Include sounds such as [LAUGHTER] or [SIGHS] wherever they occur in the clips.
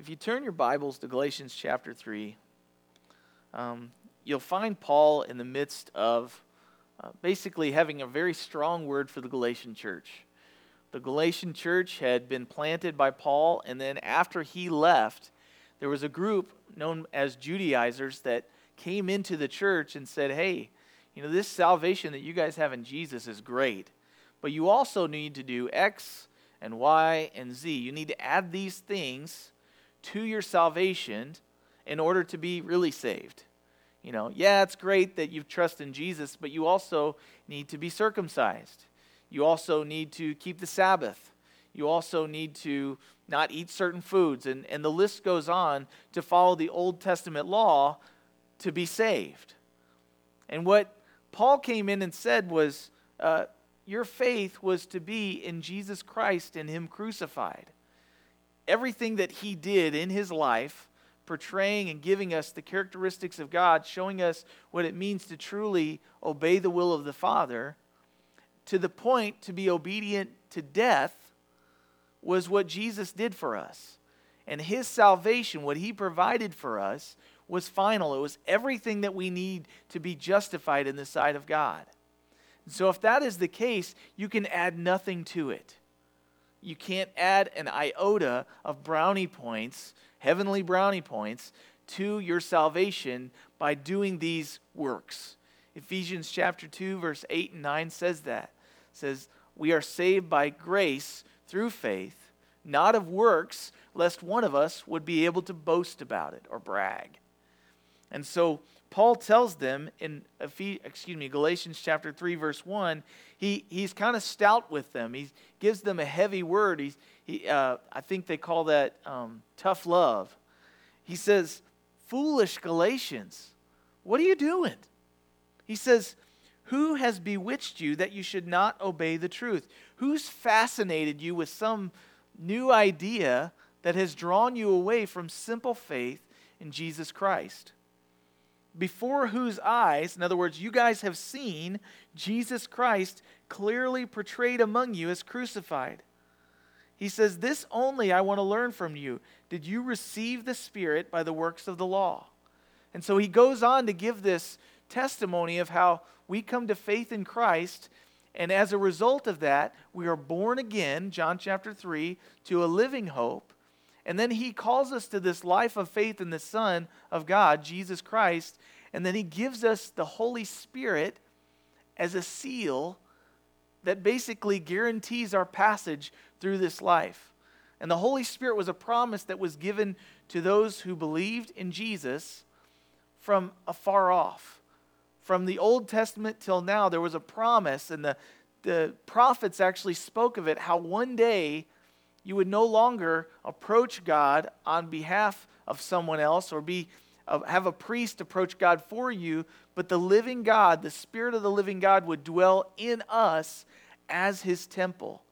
If you turn your Bibles to Galatians chapter 3, um, you'll find Paul in the midst of uh, basically having a very strong word for the Galatian church. The Galatian church had been planted by Paul, and then after he left, there was a group known as Judaizers that came into the church and said, Hey, you know, this salvation that you guys have in Jesus is great, but you also need to do X and Y and Z. You need to add these things to your salvation in order to be really saved. You know, yeah, it's great that you trust in Jesus, but you also need to be circumcised. You also need to keep the Sabbath. You also need to not eat certain foods. And, and the list goes on to follow the Old Testament law to be saved. And what Paul came in and said was, uh, Your faith was to be in Jesus Christ and Him crucified everything that he did in his life, portraying and giving us the characteristics of God, showing us what it means to truly obey the will of the Father, to the point to be obedient to death, was what Jesus did for us. And his salvation, what he provided for us, was final. It was everything that we need to be justified in the sight of God. So, if that is the case, you can add nothing to it. You can't add an iota of brownie points, heavenly brownie points, to your salvation by doing these works. Ephesians chapter 2 verse 8 and 9 says that. It says, "We are saved by grace through faith, not of works, lest one of us would be able to boast about it or brag." And so Paul tells them in excuse me, Galatians chapter 3, verse 1, he, he's kind of stout with them. He gives them a heavy word. He's, he, uh, I think they call that um, tough love. He says, Foolish Galatians, what are you doing? He says, Who has bewitched you that you should not obey the truth? Who's fascinated you with some new idea that has drawn you away from simple faith in Jesus Christ? Before whose eyes, in other words, you guys have seen Jesus Christ clearly portrayed among you as crucified. He says, This only I want to learn from you. Did you receive the Spirit by the works of the law? And so he goes on to give this testimony of how we come to faith in Christ, and as a result of that, we are born again, John chapter 3, to a living hope. And then he calls us to this life of faith in the Son of God, Jesus Christ. And then he gives us the Holy Spirit as a seal that basically guarantees our passage through this life. And the Holy Spirit was a promise that was given to those who believed in Jesus from afar off. From the Old Testament till now, there was a promise, and the, the prophets actually spoke of it how one day you would no longer approach God on behalf of someone else or be have a priest approach God for you, but the living God, the Spirit of the living God, would dwell in us as his temple.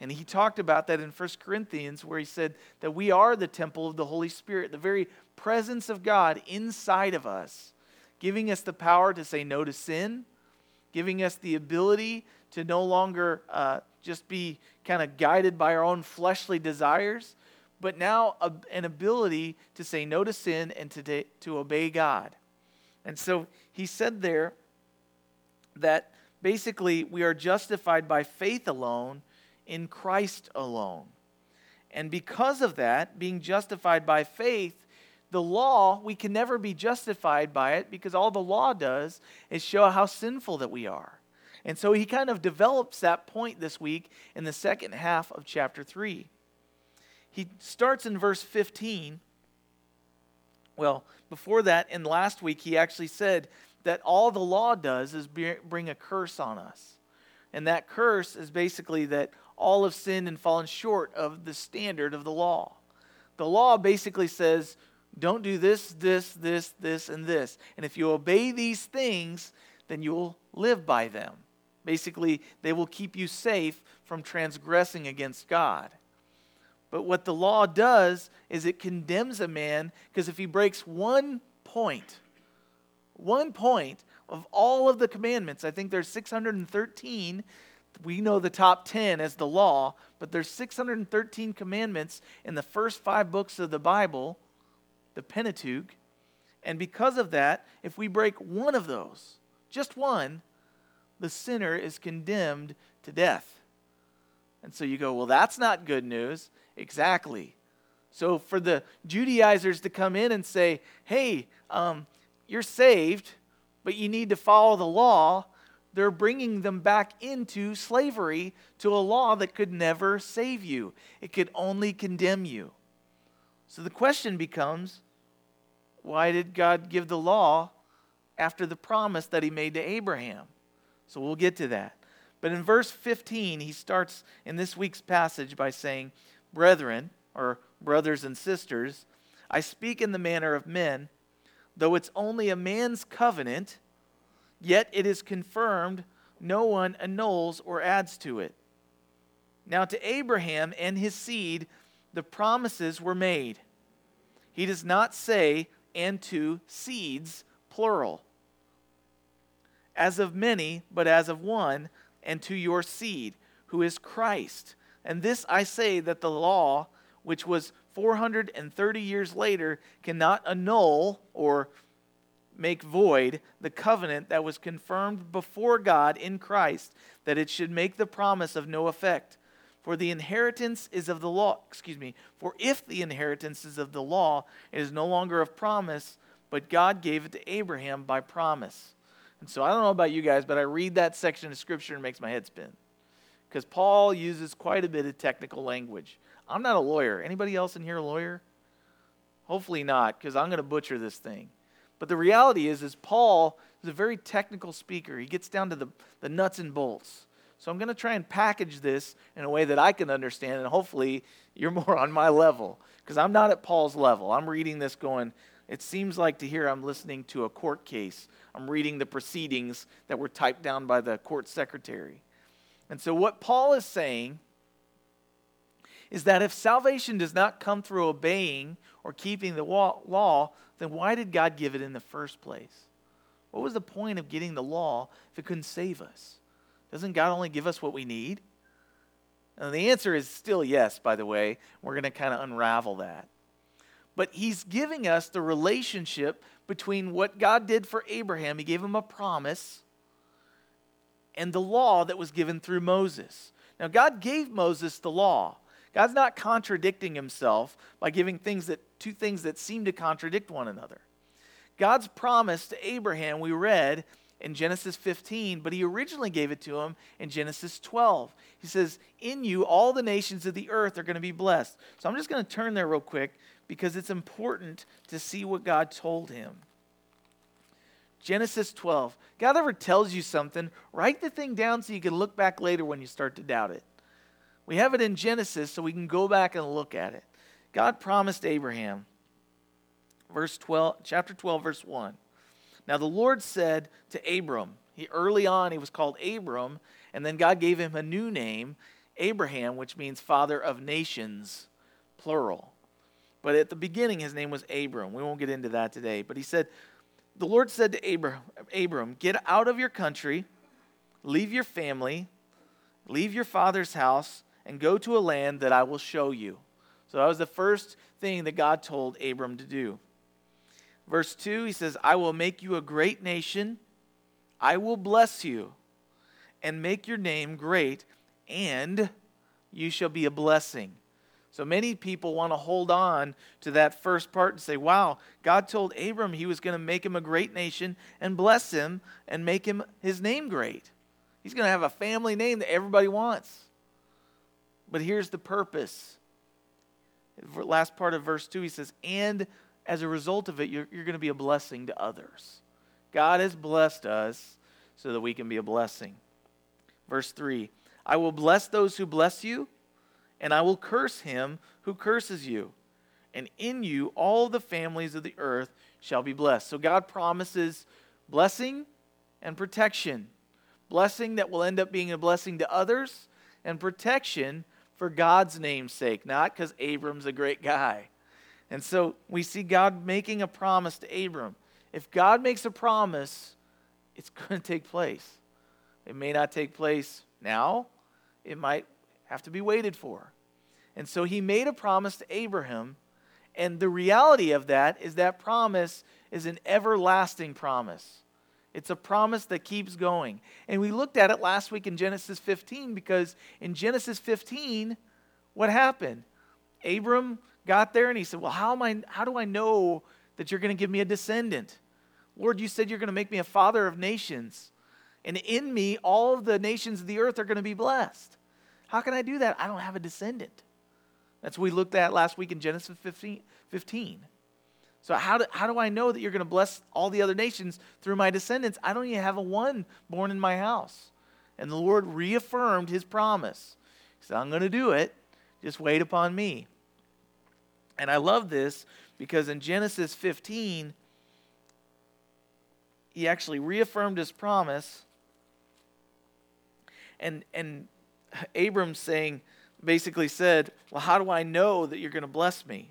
And he talked about that in 1 Corinthians, where he said that we are the temple of the Holy Spirit, the very presence of God inside of us, giving us the power to say no to sin, giving us the ability to no longer uh, just be kind of guided by our own fleshly desires, but now a, an ability to say no to sin and to, to obey God. And so he said there that basically we are justified by faith alone in Christ alone. And because of that, being justified by faith, the law, we can never be justified by it because all the law does is show how sinful that we are. And so he kind of develops that point this week in the second half of chapter 3. He starts in verse 15. Well, before that, in last week, he actually said that all the law does is bring a curse on us. And that curse is basically that all have sinned and fallen short of the standard of the law. The law basically says, don't do this, this, this, this, and this. And if you obey these things, then you'll live by them. Basically, they will keep you safe from transgressing against God. But what the law does is it condemns a man because if he breaks one point, one point of all of the commandments, I think there's 613, we know the top 10 as the law, but there's 613 commandments in the first five books of the Bible, the Pentateuch. And because of that, if we break one of those, just one, the sinner is condemned to death. And so you go, well, that's not good news. Exactly. So for the Judaizers to come in and say, hey, um, you're saved, but you need to follow the law, they're bringing them back into slavery to a law that could never save you, it could only condemn you. So the question becomes why did God give the law after the promise that he made to Abraham? So we'll get to that. But in verse 15, he starts in this week's passage by saying, Brethren, or brothers and sisters, I speak in the manner of men, though it's only a man's covenant, yet it is confirmed, no one annuls or adds to it. Now, to Abraham and his seed, the promises were made. He does not say, and to seeds, plural, as of many, but as of one, and to your seed, who is Christ. And this I say that the law, which was 430 years later, cannot annul or make void the covenant that was confirmed before God in Christ, that it should make the promise of no effect. For the inheritance is of the law, excuse me, for if the inheritance is of the law, it is no longer of promise, but God gave it to Abraham by promise. And so I don't know about you guys, but I read that section of scripture and it makes my head spin. Because Paul uses quite a bit of technical language. I'm not a lawyer. Anybody else in here a lawyer? Hopefully not, because I'm going to butcher this thing. But the reality is, is Paul is a very technical speaker. He gets down to the, the nuts and bolts. So I'm going to try and package this in a way that I can understand, and hopefully you're more on my level. Because I'm not at Paul's level. I'm reading this going, it seems like to hear I'm listening to a court case. I'm reading the proceedings that were typed down by the court secretary. And so what Paul is saying is that if salvation does not come through obeying or keeping the law, then why did God give it in the first place? What was the point of getting the law if it couldn't save us? Doesn't God only give us what we need? And the answer is still yes, by the way. We're going to kind of unravel that. But he's giving us the relationship between what God did for Abraham, he gave him a promise, and the law that was given through Moses. Now, God gave Moses the law. God's not contradicting himself by giving things that two things that seem to contradict one another. God's promise to Abraham, we read in Genesis 15, but he originally gave it to him in Genesis 12. He says, In you, all the nations of the earth are going to be blessed. So I'm just going to turn there real quick because it's important to see what God told him. Genesis 12. God ever tells you something, write the thing down so you can look back later when you start to doubt it. We have it in Genesis so we can go back and look at it. God promised Abraham, verse 12, chapter 12, verse 1. Now the Lord said to Abram, he early on he was called Abram, and then God gave him a new name, Abraham, which means father of nations, plural. But at the beginning his name was Abram. We won't get into that today. But he said, the Lord said to Abram, Abram, get out of your country, leave your family, leave your father's house and go to a land that I will show you. So that was the first thing that God told Abram to do. Verse 2, he says, I will make you a great nation, I will bless you, and make your name great, and you shall be a blessing. So many people want to hold on to that first part and say, wow, God told Abram he was going to make him a great nation and bless him and make him his name great. He's going to have a family name that everybody wants. But here's the purpose. Last part of verse 2, he says, And as a result of it, you're, you're going to be a blessing to others. God has blessed us so that we can be a blessing. Verse 3 I will bless those who bless you, and I will curse him who curses you. And in you all the families of the earth shall be blessed. So God promises blessing and protection. Blessing that will end up being a blessing to others, and protection for God's name's sake, not because Abram's a great guy. And so we see God making a promise to Abram. If God makes a promise, it's going to take place. It may not take place Now, it might have to be waited for. And so he made a promise to Abraham, and the reality of that is that promise is an everlasting promise. It's a promise that keeps going. And we looked at it last week in Genesis 15 because in Genesis 15, what happened? Abram got there and he said, Well, how, am I, how do I know that you're going to give me a descendant? Lord, you said you're going to make me a father of nations. And in me, all the nations of the earth are going to be blessed. How can I do that? I don't have a descendant. That's what we looked at last week in Genesis 15. 15. So, how do, how do I know that you're going to bless all the other nations through my descendants? I don't even have a one born in my house. And the Lord reaffirmed his promise. He said, I'm going to do it. Just wait upon me. And I love this because in Genesis 15, he actually reaffirmed his promise. And, and Abram saying, basically said, Well, how do I know that you're going to bless me?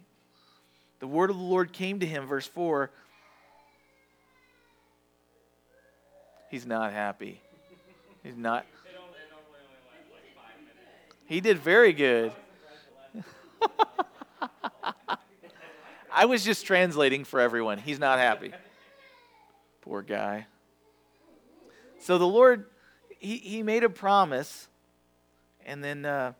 The word of the Lord came to him, verse 4. He's not happy. He's not. He did very good. [LAUGHS] I was just translating for everyone. He's not happy. Poor guy. So the Lord, he, he made a promise, and then uh,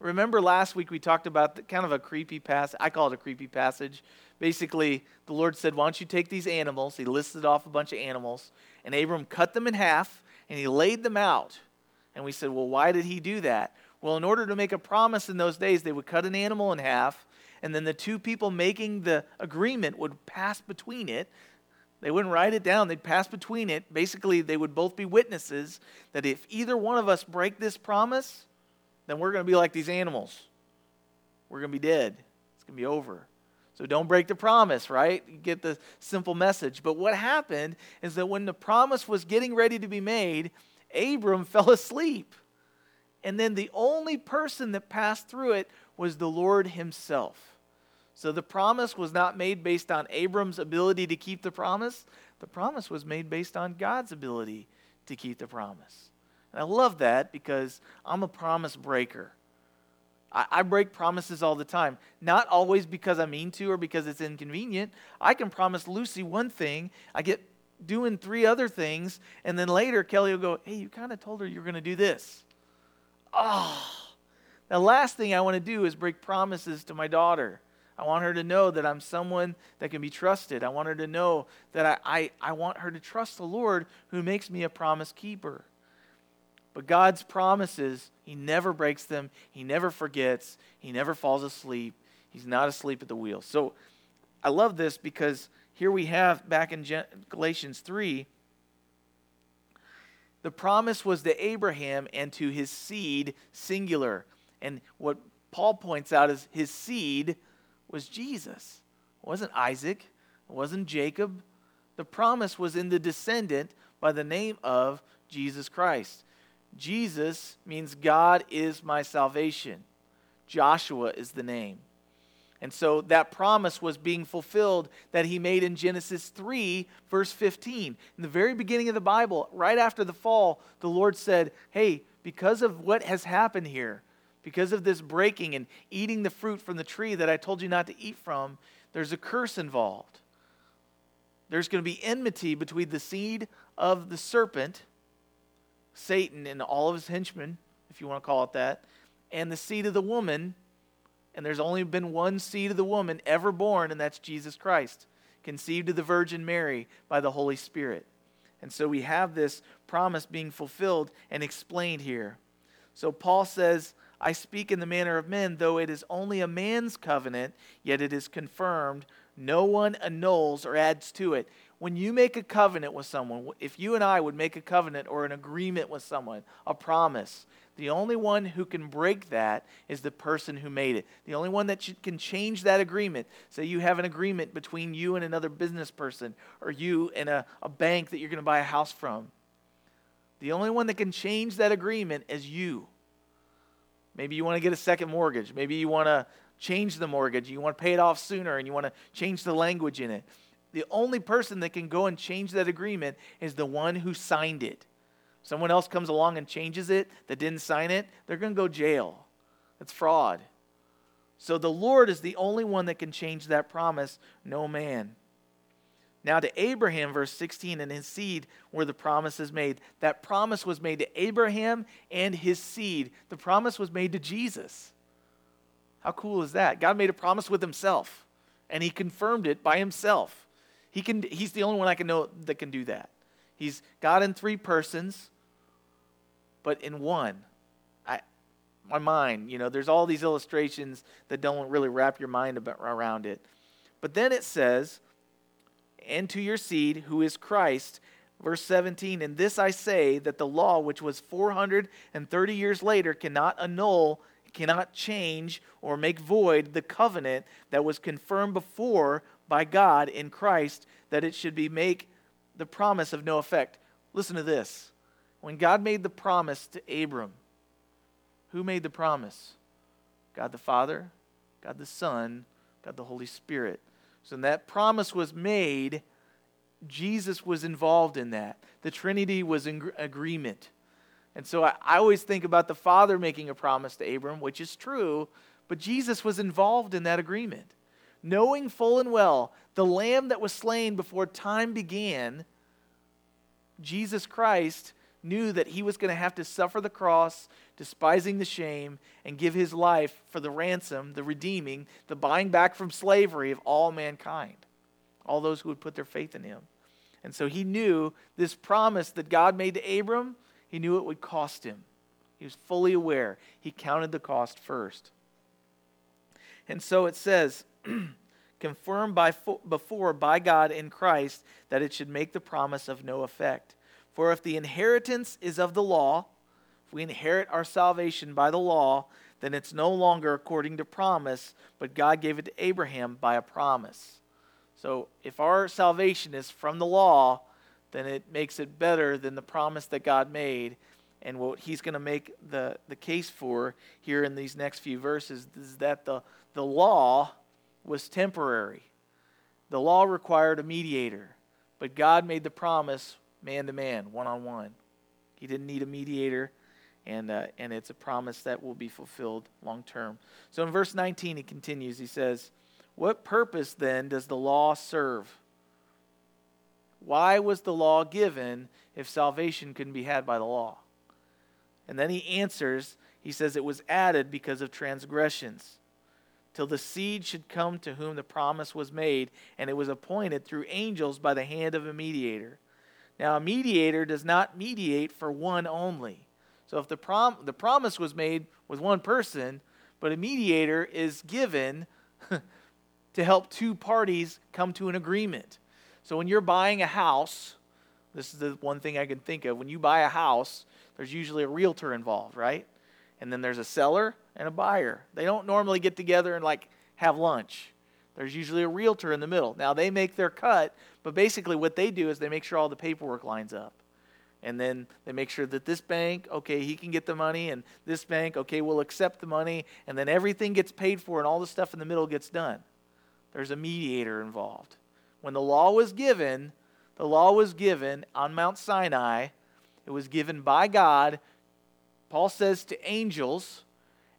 Remember last week we talked about the, kind of a creepy passage. I call it a creepy passage. Basically, the Lord said, Why don't you take these animals? He listed off a bunch of animals, and Abram cut them in half and he laid them out. And we said, Well, why did he do that? Well, in order to make a promise in those days, they would cut an animal in half, and then the two people making the agreement would pass between it. They wouldn't write it down, they'd pass between it. Basically, they would both be witnesses that if either one of us break this promise, then we're going to be like these animals. We're going to be dead. It's going to be over. So don't break the promise, right? You get the simple message. But what happened is that when the promise was getting ready to be made, Abram [LAUGHS] fell asleep. And then the only person that passed through it was the Lord himself. So the promise was not made based on Abram's ability to keep the promise. The promise was made based on God's ability to keep the promise. And I love that because I'm a promise breaker. I, I, break promises all the time. Not always because I mean to or because it's inconvenient. I can promise Lucy one thing, I get doing three other things, and then later Kelly will go, Hey, you kind of told her you're going to do this. Oh, the last thing I want to do is break promises to my daughter. I want her to know that I'm someone that can be trusted. I want her to know that I, I, I want her to trust the Lord who makes me a promise keeper. But God's promises, He never breaks them, He never forgets, He never falls asleep. He's not asleep at the wheel. So I love this because here we have back in Galatians 3 the promise was to Abraham and to his seed, singular. And what Paul points out is his seed was Jesus. It wasn't Isaac, it wasn't Jacob. The promise was in the descendant by the name of Jesus Christ. Jesus means God is my salvation. Joshua is the name. And so that promise was being fulfilled that he made in Genesis 3, verse 15. In the very beginning of the Bible, right after the fall, the Lord said, Hey, because of what has happened here, because of this breaking and eating the fruit from the tree that I told you not to eat from, there's a curse involved. There's going to be enmity between the seed of the serpent Satan and all of his henchmen, if you want to call it that, and the seed of the woman. And there's only been one seed of the woman ever born, and that's Jesus Christ, conceived of the Virgin Mary by the Holy Spirit. And so we have this promise being fulfilled and explained here. So Paul says, I speak in the manner of men, though it is only a man's covenant, yet it is confirmed. No one annuls or adds to it when you make a covenant with someone, if you and I would make a covenant or an agreement with someone, a promise, the only one who can break that is the person who made it. The only one that can change that agreement. Say you have an agreement between you and another business person, or you and a, a bank that you're going to buy a house from. The only one that can change that agreement is you. Maybe you want to get a second mortgage. Maybe you want to change the mortgage. You want to pay it off sooner and you want to change the language in it. The only person that can go and change that agreement is the one who signed it. Someone else comes along and changes it that didn't sign it, they're going to go jail. That's fraud. So the Lord is the only one that can change that promise, no man. Now, to Abraham, verse 16, and his seed, where the promise is made. That promise was made to Abraham and his seed. The promise was made to Jesus. How cool is that? God made a promise with himself, and he confirmed it by himself. He can, he's the only one I can know that can do that. He's God in three persons, but in one. I, my mind, you know, there's all these illustrations that don't really wrap your mind around it. But then it says, and to your seed, who is Christ. Verse 17, and this I say that the law, which was 430 years later, cannot annul, cannot change, or make void the covenant that was confirmed before by God in Christ, that it should be make the promise of no effect. Listen to this. When God made the promise to Abram, who made the promise? God the Father, God the Son, God the Holy Spirit. So when that promise was made, Jesus was involved in that. The Trinity was in agreement. And so I, I, always think about the Father making a promise to Abram, which is true, but Jesus was involved in that agreement. Knowing full and well the lamb that was slain before time began, Jesus Christ knew that he was going to have to suffer the cross, despising the shame, and give his life for the ransom, the redeeming, the buying back from slavery of all mankind, all those who would put their faith in him. And so he knew this promise that God made to Abram, he knew it would cost him. He was fully aware. He counted the cost first. And so it says, [CLEARS THROAT] confirmed by, before by God in Christ that it should make the promise of no effect. For if the inheritance is of the law, if we inherit our salvation by the law, then it's no longer according to promise, but God gave it to Abraham by a promise. So if our salvation is from the law, then it makes it better than the promise that God made. And what he's going to make the, the case for here in these next few verses is that the, the law was temporary. The law required a mediator, but God made the promise man to man, one on one. He didn't need a mediator, and, uh, and it's a promise that will be fulfilled long term. So in verse 19, he continues. He says, What purpose then does the law serve? Why was the law given if salvation couldn't be had by the law? And then he answers, he says, It was added because of transgressions till the seed should come to whom the promise was made, and it was appointed through angels by the hand of a mediator. Now, a mediator does not mediate for one only. So, if the, prom- the promise was made with one person, but a mediator is given [LAUGHS] to help two parties come to an agreement. So, when you're buying a house, this is the one thing I can think of. When you buy a house, there's usually a realtor involved, right? And then there's a seller and a buyer. They don't normally get together and like have lunch. There's usually a realtor in the middle. Now, they make their cut, but basically what they do is they make sure all the paperwork lines up. And then they make sure that this bank, okay, he can get the money, and this bank, okay, will accept the money, and then everything gets paid for and all the stuff in the middle gets done. There's a mediator involved. When the law was given, the law was given on Mount Sinai. It was given by God, Paul says, to angels,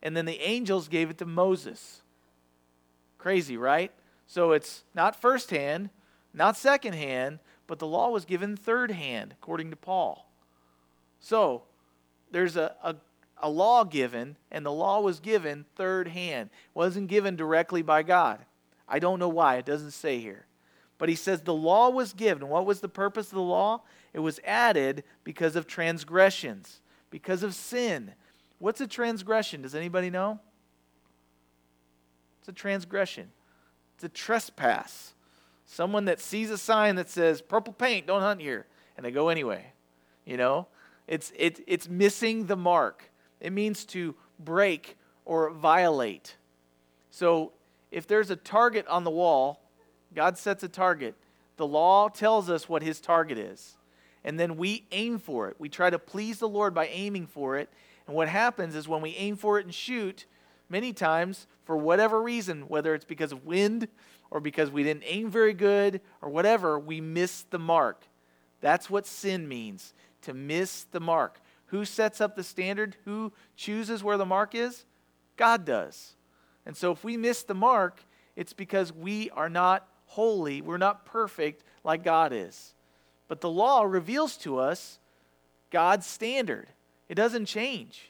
and then the angels gave it to Moses. Crazy, right? So it's not firsthand, not secondhand, but the law was given third hand, according to Paul. So there's a, a, a law given, and the law was given third hand. It wasn't given directly by God. I don't know why. It doesn't say here. But he says the law was given. What was the purpose of the law? It was added because of transgressions, because of sin. What's a transgression? Does anybody know? It's a transgression, it's a trespass. Someone that sees a sign that says, purple paint, don't hunt here, and they go anyway. You know? It's, it, it's missing the mark. It means to break or violate. So if there's a target on the wall, God sets a target. The law tells us what his target is. And then we aim for it. We try to please the Lord by aiming for it. And what happens is when we aim for it and shoot, many times, for whatever reason, whether it's because of wind or because we didn't aim very good or whatever, we miss the mark. That's what sin means to miss the mark. Who sets up the standard? Who chooses where the mark is? God does. And so if we miss the mark, it's because we are not holy, we're not perfect like God is. But the law reveals to us God's standard, it doesn't change.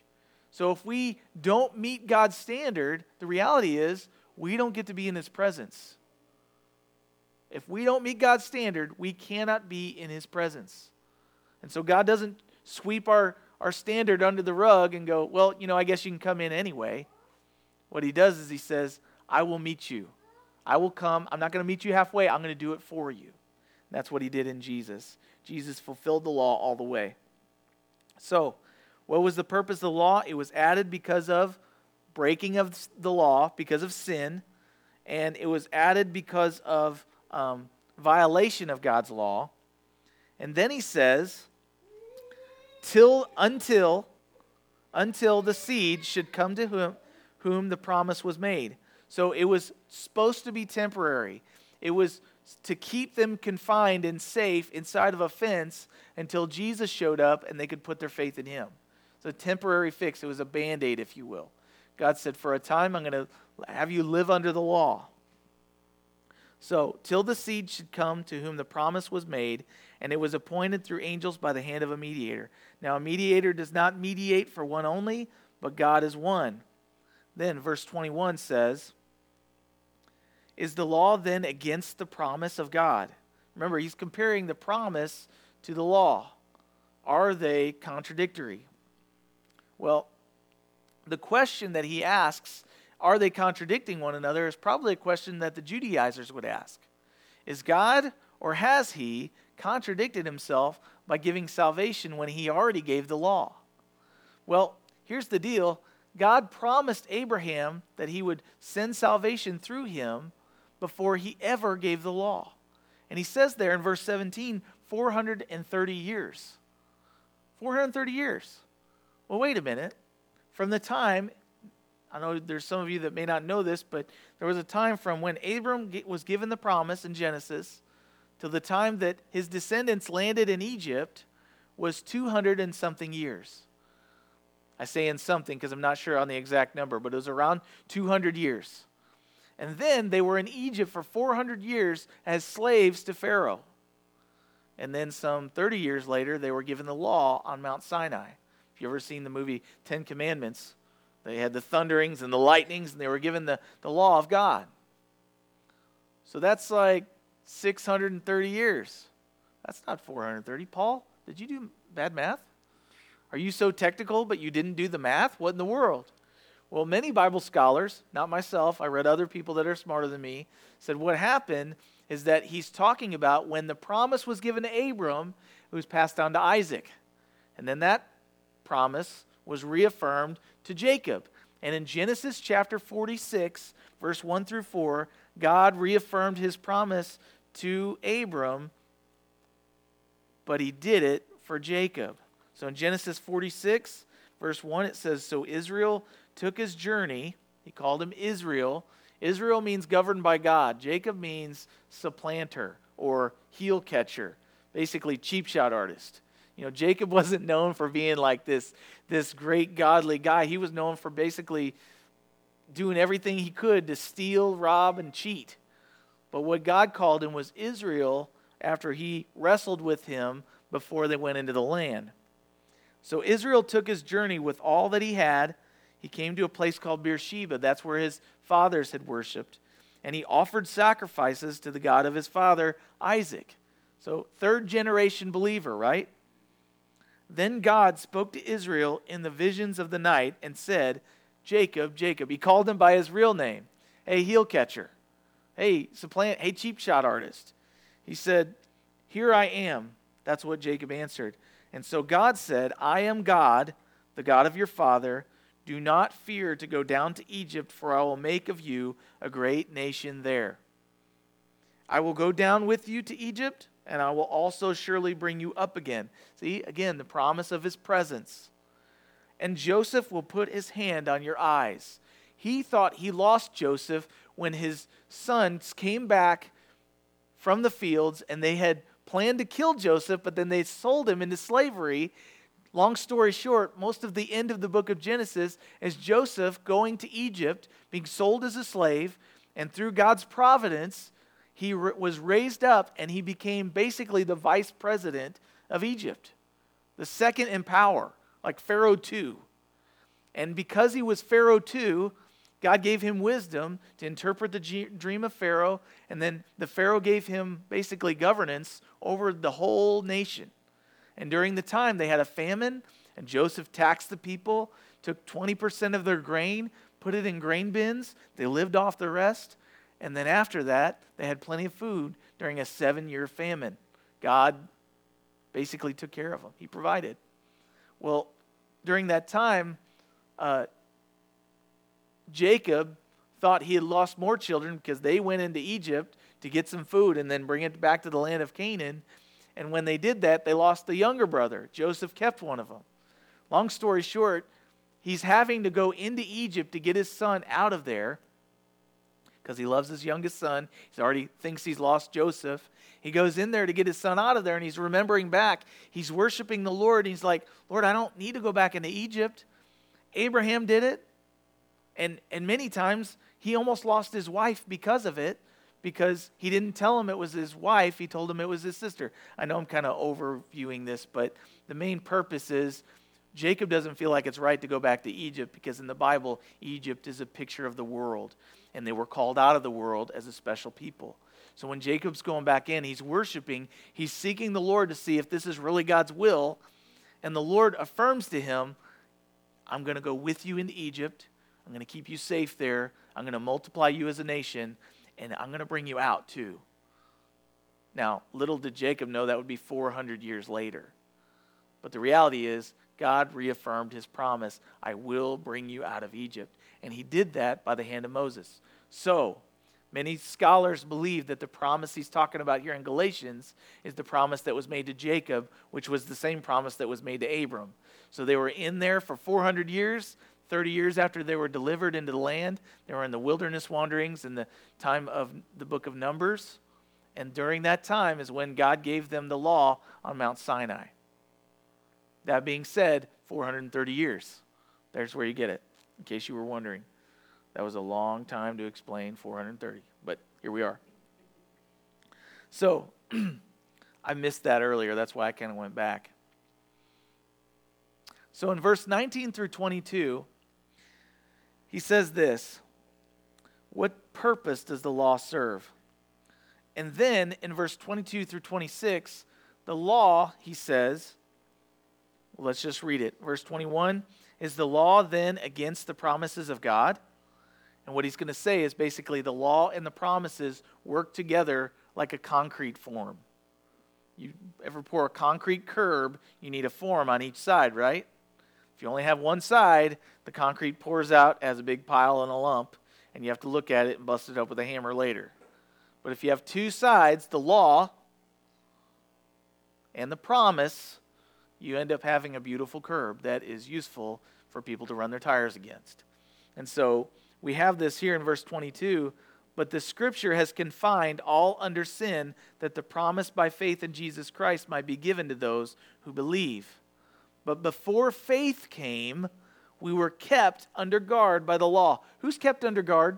So if we don't meet God's standard, the reality is we don't get to be in His presence. If we don't meet God's standard, we cannot be in His presence. And so God doesn't sweep our, our standard under the rug and go, well, you know, I guess you can come in anyway. What He does is He says, I will meet you. I will come. I'm not going to meet you halfway. I'm going to do it for you. And that's what He did in Jesus. Jesus fulfilled the law all the way. So, what was the purpose of the law? It was added because of breaking of the law, because of sin, and it was added because of um, violation of God's law. And then he says, till until until the seed should come to whom, whom the promise was made. So it was supposed to be temporary. It was to keep them confined and safe inside of a fence until Jesus showed up and they could put their faith in him. It's a temporary fix. It was a band aid, if you will. God said, For a time, I'm going to have you live under the law. So, till the seed should come to whom the promise was made, and it was appointed through angels by the hand of a mediator. Now, a mediator does not mediate for one only, but God is one. Then, verse 21 says, Is the law then against the promise of God? Remember, he's comparing the promise to the law. Are they contradictory? Well, the question that he asks, are they contradicting one another, is probably a question that the Judaizers would ask. Is God or has he contradicted himself by giving salvation when he already gave the law? Well, here's the deal God promised Abraham that he would send salvation through him before he ever gave the law. And he says there in verse 17, 430 years. 430 years. Well, wait a minute. From the time, I know there's some of you that may not know this, but there was a time from when Abram was given the promise in Genesis to the time that his descendants landed in Egypt was 200 and something years. I say in something because I'm not sure on the exact number, but it was around 200 years. And then they were in Egypt for 400 years as slaves to Pharaoh. And then some 30 years later, they were given the law on Mount Sinai you ever seen the movie Ten Commandments, they had the thunderings and the lightnings, and they were given the, the law of God. So that's like 630 years. That's not 430. Paul, did you do bad math? Are you so technical, but you didn't do the math? What in the world? Well, many Bible scholars, not myself, I read other people that are smarter than me, said what happened is that he's talking about when the promise was given to Abram, it was passed down to Isaac. And then that promise was reaffirmed to Jacob. And in Genesis chapter 46, verse 1 through 4, God reaffirmed his promise to Abram, but he did it for Jacob. So in Genesis 46, verse 1, it says So Israel took his journey. He called him Israel. Israel means governed by God, Jacob means supplanter or heel catcher, basically cheap shot artist. You know, Jacob [LAUGHS] wasn't known for being like this, this great godly guy. He was known for basically doing everything he could to steal, rob, and cheat. But what God called him was Israel after he wrestled with him before they went into the land. So Israel took his journey with all that he had. He came to a place called Beersheba. That's where his fathers had worshiped. And he offered sacrifices to the God of his father, Isaac. So, third generation believer, right? Then God spoke to Israel in the visions of the night and said, Jacob, Jacob. He called him by his real name. Hey, heel catcher. Hey, supplant. Hey, cheap shot artist. He said, Here I am. That's what Jacob answered. And so God said, I am God, the God of your father. Do not fear to go down to Egypt, for I will make of you a great nation there. I will go down with you to Egypt and I will also surely bring you up again. See, again, the promise of his presence. And Joseph will put his hand on your eyes. He thought he lost Joseph when his sons came back from the fields and they had planned to kill Joseph, but then they sold him into slavery. Long story short, most of the end of the book of Genesis is Joseph going to Egypt, being sold as a slave, and through God's providence, he was raised up and he became basically the vice president of Egypt, the second in power, like Pharaoh too. And because he was Pharaoh too, God gave him wisdom to interpret the dream of Pharaoh, and then the Pharaoh gave him basically governance over the whole nation. And during the time, they had a famine, and Joseph taxed the people, took 20% of their grain, put it in grain bins. They lived off the rest. And then after that, they had plenty of food during a seven year famine. God basically took care of them, He provided. Well, during that time, uh, Jacob thought he had lost more children because they went into Egypt to get some food and then bring it back to the land of Canaan. And when they did that, they lost the younger brother. Joseph kept one of them. Long story short, he's having to go into Egypt to get his son out of there because he loves his youngest son. He already thinks he's lost Joseph. He goes in there to get his son out of there and he's remembering back. He's worshiping the Lord. He's like, Lord, I don't need to go back into Egypt. Abraham did it. And, and many times he almost lost his wife because of it, because he didn't tell him it was his wife. He told him it was his sister. I know I'm kind of overviewing this, but the main purpose is Jacob doesn't feel like it's right to go back to Egypt because in the Bible, Egypt is a picture of the world, and they were called out of the world as a special people. So when Jacob's going back in, he's worshiping, he's seeking the Lord to see if this is really God's will. And the Lord affirms to him, I'm going to go with you into Egypt. I'm going to keep you safe there. I'm going to multiply you as a nation, and I'm going to bring you out too. Now, little did Jacob know that would be 400 years later. But the reality is, God reaffirmed his promise I will bring you out of Egypt. And he did that by the hand of Moses. So, many scholars believe that the promise he's talking about here in Galatians is the promise that was made to Jacob, which was the same promise that was made to Abram. So they were in there for 400 years. 30 years after they were delivered into the land, they were in the wilderness wanderings in the time of the book of Numbers. And during that time is when God gave them the law on Mount Sinai. That being said, 430 years. There's where you get it, in case you were wondering. That was a long time to explain 430, but here we are. So, [CLEARS THROAT] I missed that earlier. That's why I kind of went back. So, in verse 19 through 22, he says this What purpose does the law serve? And then in verse 22 through 26, the law, he says, well, let's just read it. Verse 21 Is the law then against the promises of God? And what he's going to say is basically the law and the promises work together like a concrete form. You ever pour a concrete curb, you need a form on each side, right? If you only have one side, the concrete pours out as a big pile and a lump, and you have to look at it and bust it up with a hammer later. But if you have two sides, the law and the promise, you end up having a beautiful curb that is useful for people to run their tires against. And so we have this here in verse 22 but the scripture has confined all under sin that the promise by faith in Jesus Christ might be given to those who believe. But before faith came, we were kept under guard by the law. Who's kept under guard?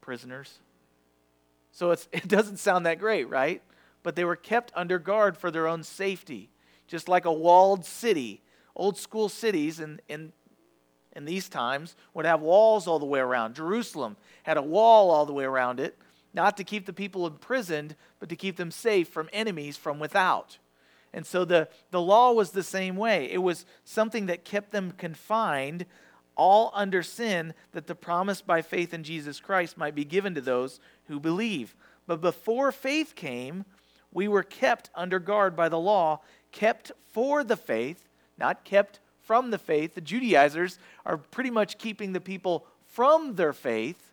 Prisoners. So [LAUGHS] it doesn't sound that great, right? But they were kept under guard for their own safety, just like a walled city. Old school cities in, in, in these times would have walls all the way around. Jerusalem had a wall all the way around it, not to keep the people imprisoned, but to keep them safe from enemies from without. And so the, the law was the same way. It was something that kept them confined, all under sin, that the promise by faith in Jesus Christ might be given to those who believe. But before faith came, we were kept under guard by the law, kept for the faith, not kept from the faith. The Judaizers are pretty much keeping the people from their faith,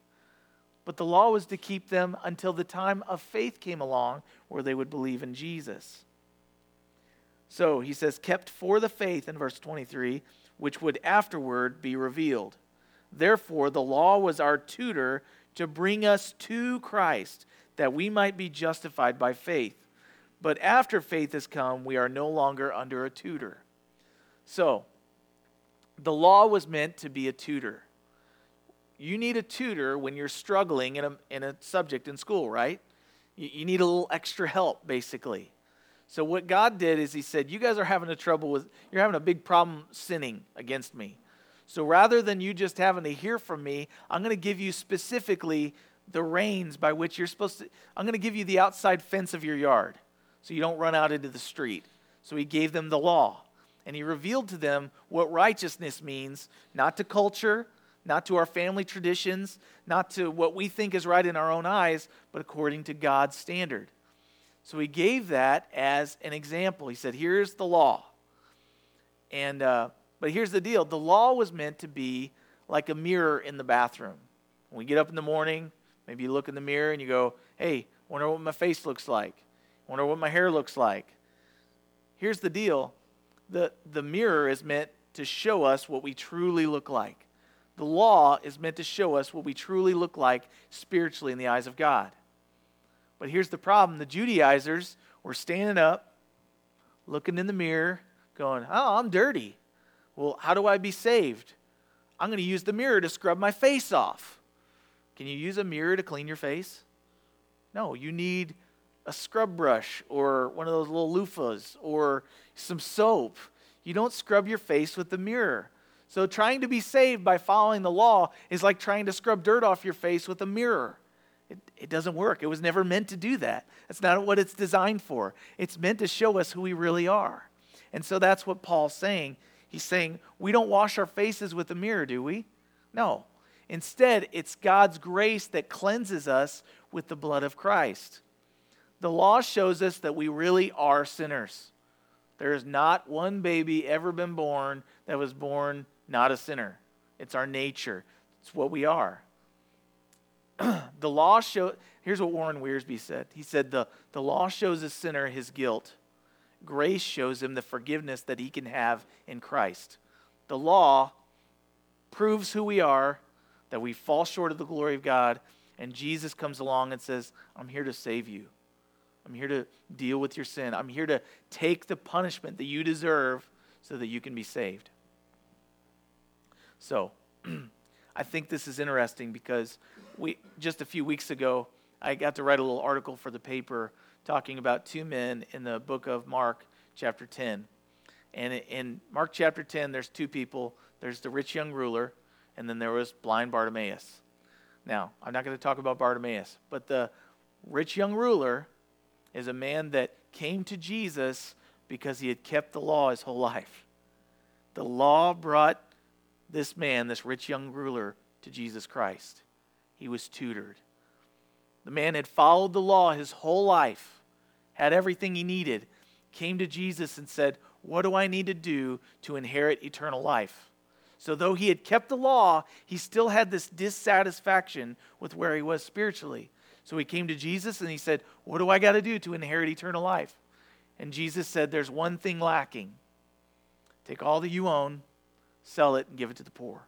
but the law was to keep them until the time of faith came along where they would believe in Jesus. So he says, kept for the faith in verse 23, which would afterward be revealed. Therefore, the law was our tutor to bring us to Christ, that we might be justified by faith. But after faith has come, we are no longer under a tutor. So, the law was meant to be a tutor. You need a tutor when you're struggling in a, in a subject in school, right? You, you need a little extra help, basically. So, what God did is He said, You guys are having a trouble with, you're having a big problem sinning against me. So, rather than you just having to hear from me, I'm going to give you specifically the reins by which you're supposed to, I'm going to give you the outside fence of your yard so you don't run out into the street. So, He gave them the law. And He revealed to them what righteousness means, not to culture, not to our family traditions, not to what we think is right in our own eyes, but according to God's standard. So he gave that as an example. He said, Here's the law. And, uh, but here's the deal the law was meant to be like a mirror in the bathroom. When we get up in the morning, maybe you look in the mirror and you go, Hey, wonder what my face looks like. Wonder what my hair looks like. Here's the deal the, the mirror is meant to show us what we truly look like. The law is meant to show us what we truly look like spiritually in the eyes of God. But here's the problem the Judaizers were standing up, looking in the mirror, going, Oh, I'm dirty. Well, how do I be saved? I'm going to use the mirror to scrub my face off. Can you use a mirror to clean your face? No, you need a scrub brush or one of those little loofahs or some soap. You don't scrub your face with the mirror. So, trying to be saved by following the law is like trying to scrub dirt off your face with a mirror. It, it doesn't work. It was never meant to do that. That's not what it's designed for. It's meant to show us who we really are. And so that's what Paul's saying. He's saying, we don't wash our faces with a mirror, do we? No. Instead, it's God's grace that cleanses us with the blood of Christ. The law shows us that we really are sinners. There is not one baby ever been born that was born not a sinner. It's our nature, it's what we are. [CLEARS THROAT] the law show here's what Warren Wiersbe said. He said the, the law shows a sinner his guilt. Grace shows him the forgiveness that he can have in Christ. The law proves who we are, that we fall short of the glory of God, and Jesus comes along and says, I'm here to save you. I'm here to deal with your sin. I'm here to take the punishment that you deserve so that you can be saved. So, [CLEARS THROAT] I think this is interesting because we just a few weeks ago I got to write a little article for the paper talking about two men in the book of Mark chapter 10. And in Mark chapter 10 there's two people. There's the rich young ruler and then there was blind Bartimaeus. Now, I'm not going to talk about Bartimaeus, but the rich young ruler is a man that came to Jesus because he had kept the law his whole life. The law brought this man, this rich young ruler, to Jesus Christ. He was tutored. The man had followed the law his whole life, had everything he needed, came to Jesus and said, What do I need to do to inherit eternal life? So, though he had kept the law, he still had this dissatisfaction with where he was spiritually. So, he came to Jesus and he said, What do I got to do to inherit eternal life? And Jesus said, There's one thing lacking. Take all that you own, sell it, and give it to the poor.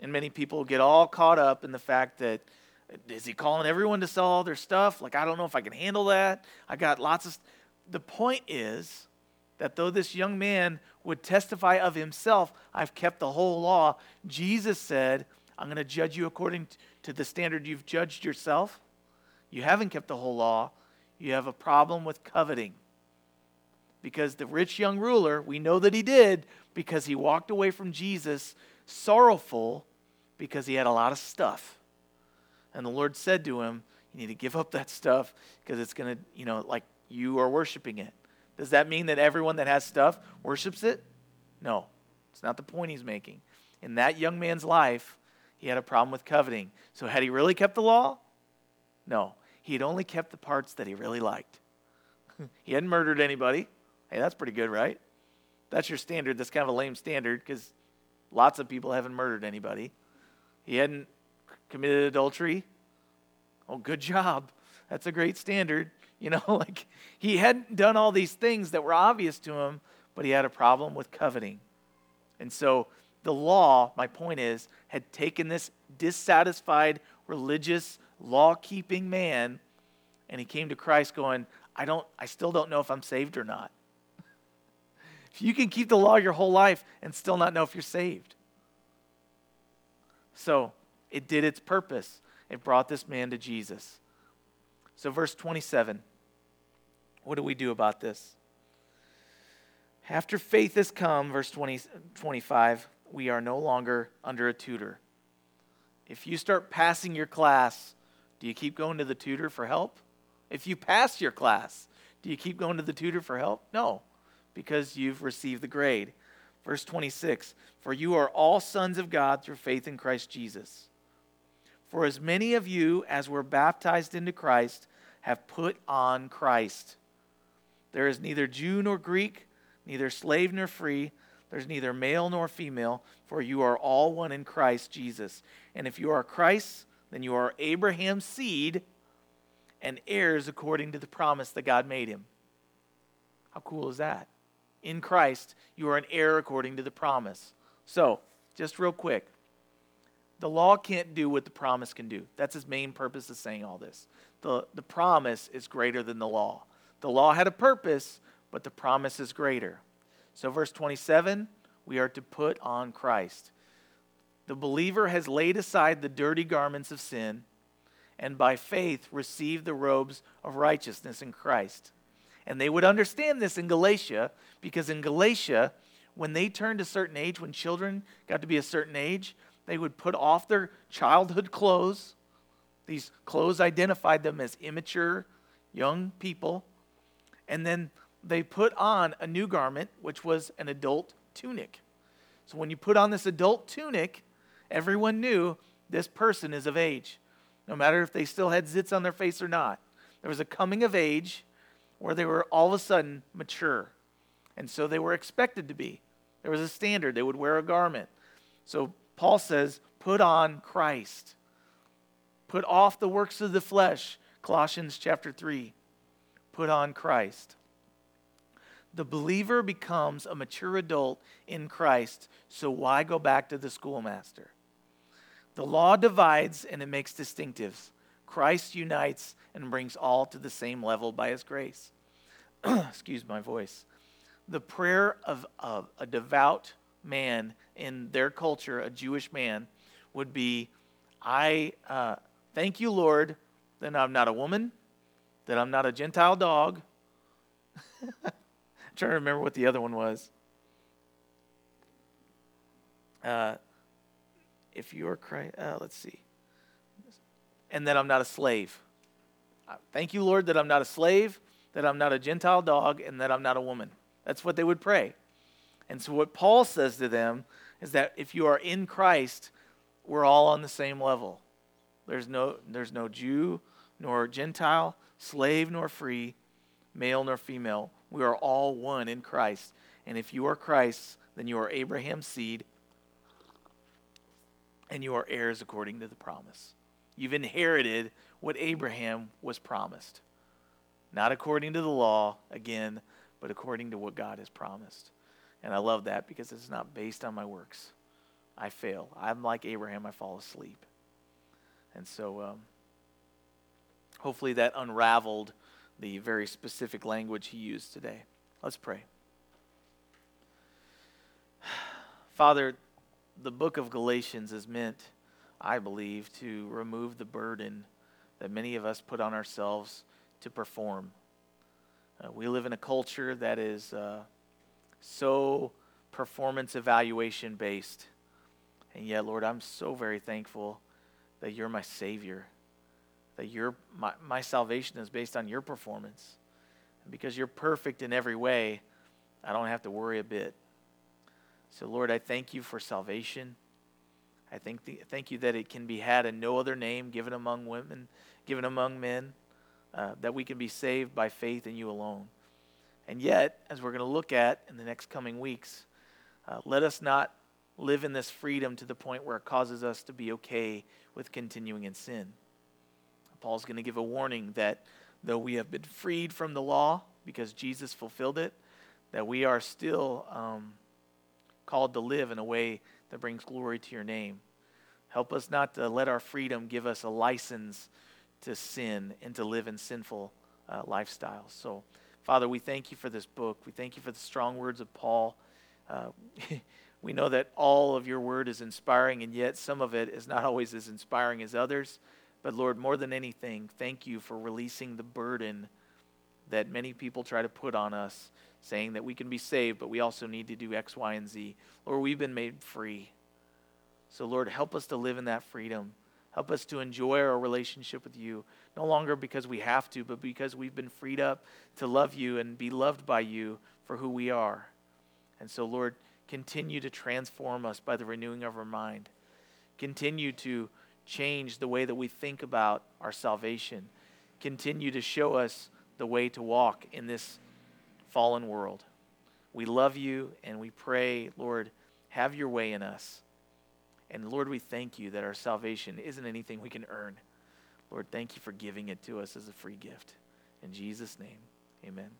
And many people get all caught up in the fact that is he calling everyone to sell all their stuff? Like, I don't know if I can handle that. I got lots of. The point is that though this young man would testify of himself, I've kept the whole law, Jesus said, I'm going to judge you according to the standard you've judged yourself. You haven't kept the whole law. You have a problem with coveting. Because the rich young ruler, we know that he did because he walked away from Jesus sorrowful because he had a lot of stuff. And the Lord said to him, You need to give up that stuff because it's going to, you know, like you are worshiping it. Does that mean that everyone that has stuff worships it? No, it's not the point he's making. In that young man's life, he had a problem with coveting. So, had he really kept the law? No. He had only kept the parts that he really liked. [LAUGHS] he hadn't murdered anybody. Hey, that's pretty good, right? That's your standard. That's kind of a lame standard because lots of people haven't murdered anybody. He hadn't committed adultery. Oh, good job. That's a great standard. [LAUGHS] You know, like he hadn't done all these things that were obvious to him, but he had a problem with coveting. And so the law, my point is, had taken this dissatisfied, religious, law keeping man, and he came to Christ going, I don't I still don't know if I'm saved or not. [LAUGHS] If you can keep the law your whole life and still not know if you're saved. So, it did its purpose. It brought this man to Jesus. So, verse 27, what do we do about this? After faith has come, verse 20, 25, we are no longer under a tutor. If you start passing your class, do you keep going to the tutor for help? If you pass your class, do you keep going to the tutor for help? No, because you've received the grade. Verse 26 For you are all sons of God through faith in Christ Jesus. For as many of you as were baptized into Christ have put on Christ. There is neither Jew nor Greek, neither slave nor free. There's neither male nor female, for you are all one in Christ Jesus. And if you are Christ, then you are Abraham's seed and heirs according to the promise that God made him. How cool is that? In Christ, you are an heir according to the promise. So, just real quick the law can't do what the promise can do. That's his main purpose of saying all this. The, the promise is greater than the law. The law had a purpose, but the promise is greater. So, verse 27, we are to put on Christ. The believer has laid aside the dirty garments of sin and by faith received the robes of righteousness in Christ. And they would understand this in Galatia because in Galatia, when they turned a certain age, when children got to be a certain age, they would put off their childhood clothes. These clothes identified them as immature young people. And then they put on a new garment, which was an adult tunic. So when you put on this adult tunic, everyone knew this person is of age, no matter if they still had zits on their face or not. There was a coming of age where they were all of a sudden mature. And so they were expected to be. There was a standard. They would wear a garment. So Paul says, put on Christ. Put off the works of the flesh. Colossians chapter 3. Put on Christ. The believer becomes a mature adult in Christ, so why go back to the schoolmaster? The law divides and it makes distinctives. Christ unites and brings all to the same level by his grace. [CLEARS THROAT] Excuse my voice. The prayer of, a devout man in their culture, a Jewish man, would be I uh, thank you, Lord, that I'm not a woman, that I'm not a Gentile dog. [LAUGHS] Trying to remember what the other one was. Uh, if you are Christ, uh, let's see. And that I'm not a slave. Uh, thank you, Lord, that I'm not a slave, that I'm not a Gentile dog, and that I'm not a woman. That's what they would pray. And so, what Paul says to them is that if you are in Christ, we're all on the same level. There's no, there's no Jew nor Gentile, slave nor free, male nor female. We are all one in Christ. And if you are Christ, then you are Abraham's seed and you are heirs according to the promise. You've inherited what Abraham was promised. Not according to the law, again, but according to what God has promised. And I love that because it's not based on my works. I fail. I'm like Abraham, I fall asleep. And so um, hopefully that unraveled the very specific language he used today. Let's pray. [SIGHS] Father, the book of Galatians is meant, I believe, to remove the burden that many of us put on ourselves to perform. Uh, we live in a culture that is uh, so performance evaluation based. And yet, Lord, I'm so very thankful that you're my Savior, that your, my, my salvation is based on your performance. And because you're perfect in every way, I don't have to worry a bit. So, Lord, I thank you for salvation. I thank, the, thank you that it can be had in no other name given among women, given among men, uh, that we can be saved by faith in you alone. And yet, as we're going to look at in the next coming weeks, uh, let us not live in this freedom to the point where it causes us to be okay with continuing in sin. Paul's going to give a warning that though we have been freed from the law because Jesus fulfilled it, that we are still um, called to live in a way that brings glory to your name. Help us not to let our freedom give us a license to sin and to live in sinful uh, lifestyles. So, Father, we thank you for this book. We thank you for the strong words of Paul. Uh, [LAUGHS] we know that all of your word is inspiring, and yet some of it is not always as inspiring as others. But Lord, more than anything, thank you for releasing the burden that many people try to put on us, saying that we can be saved, but we also need to do X, Y, and Z. Lord, we've been made free. So, Lord, help us to live in that freedom. Help us to enjoy our relationship with you, no longer because we have to, but because we've been freed up to love you and be loved by you for who we are. And so, Lord, continue to transform us by the renewing of our mind. Continue to change the way that we think about our salvation. Continue to show us the way to walk in this fallen world. We love you and we pray, Lord, have your way in us. And Lord, we thank you that our salvation isn't anything we can earn. Lord, thank you for giving it to us as a free gift. In Jesus' name, amen.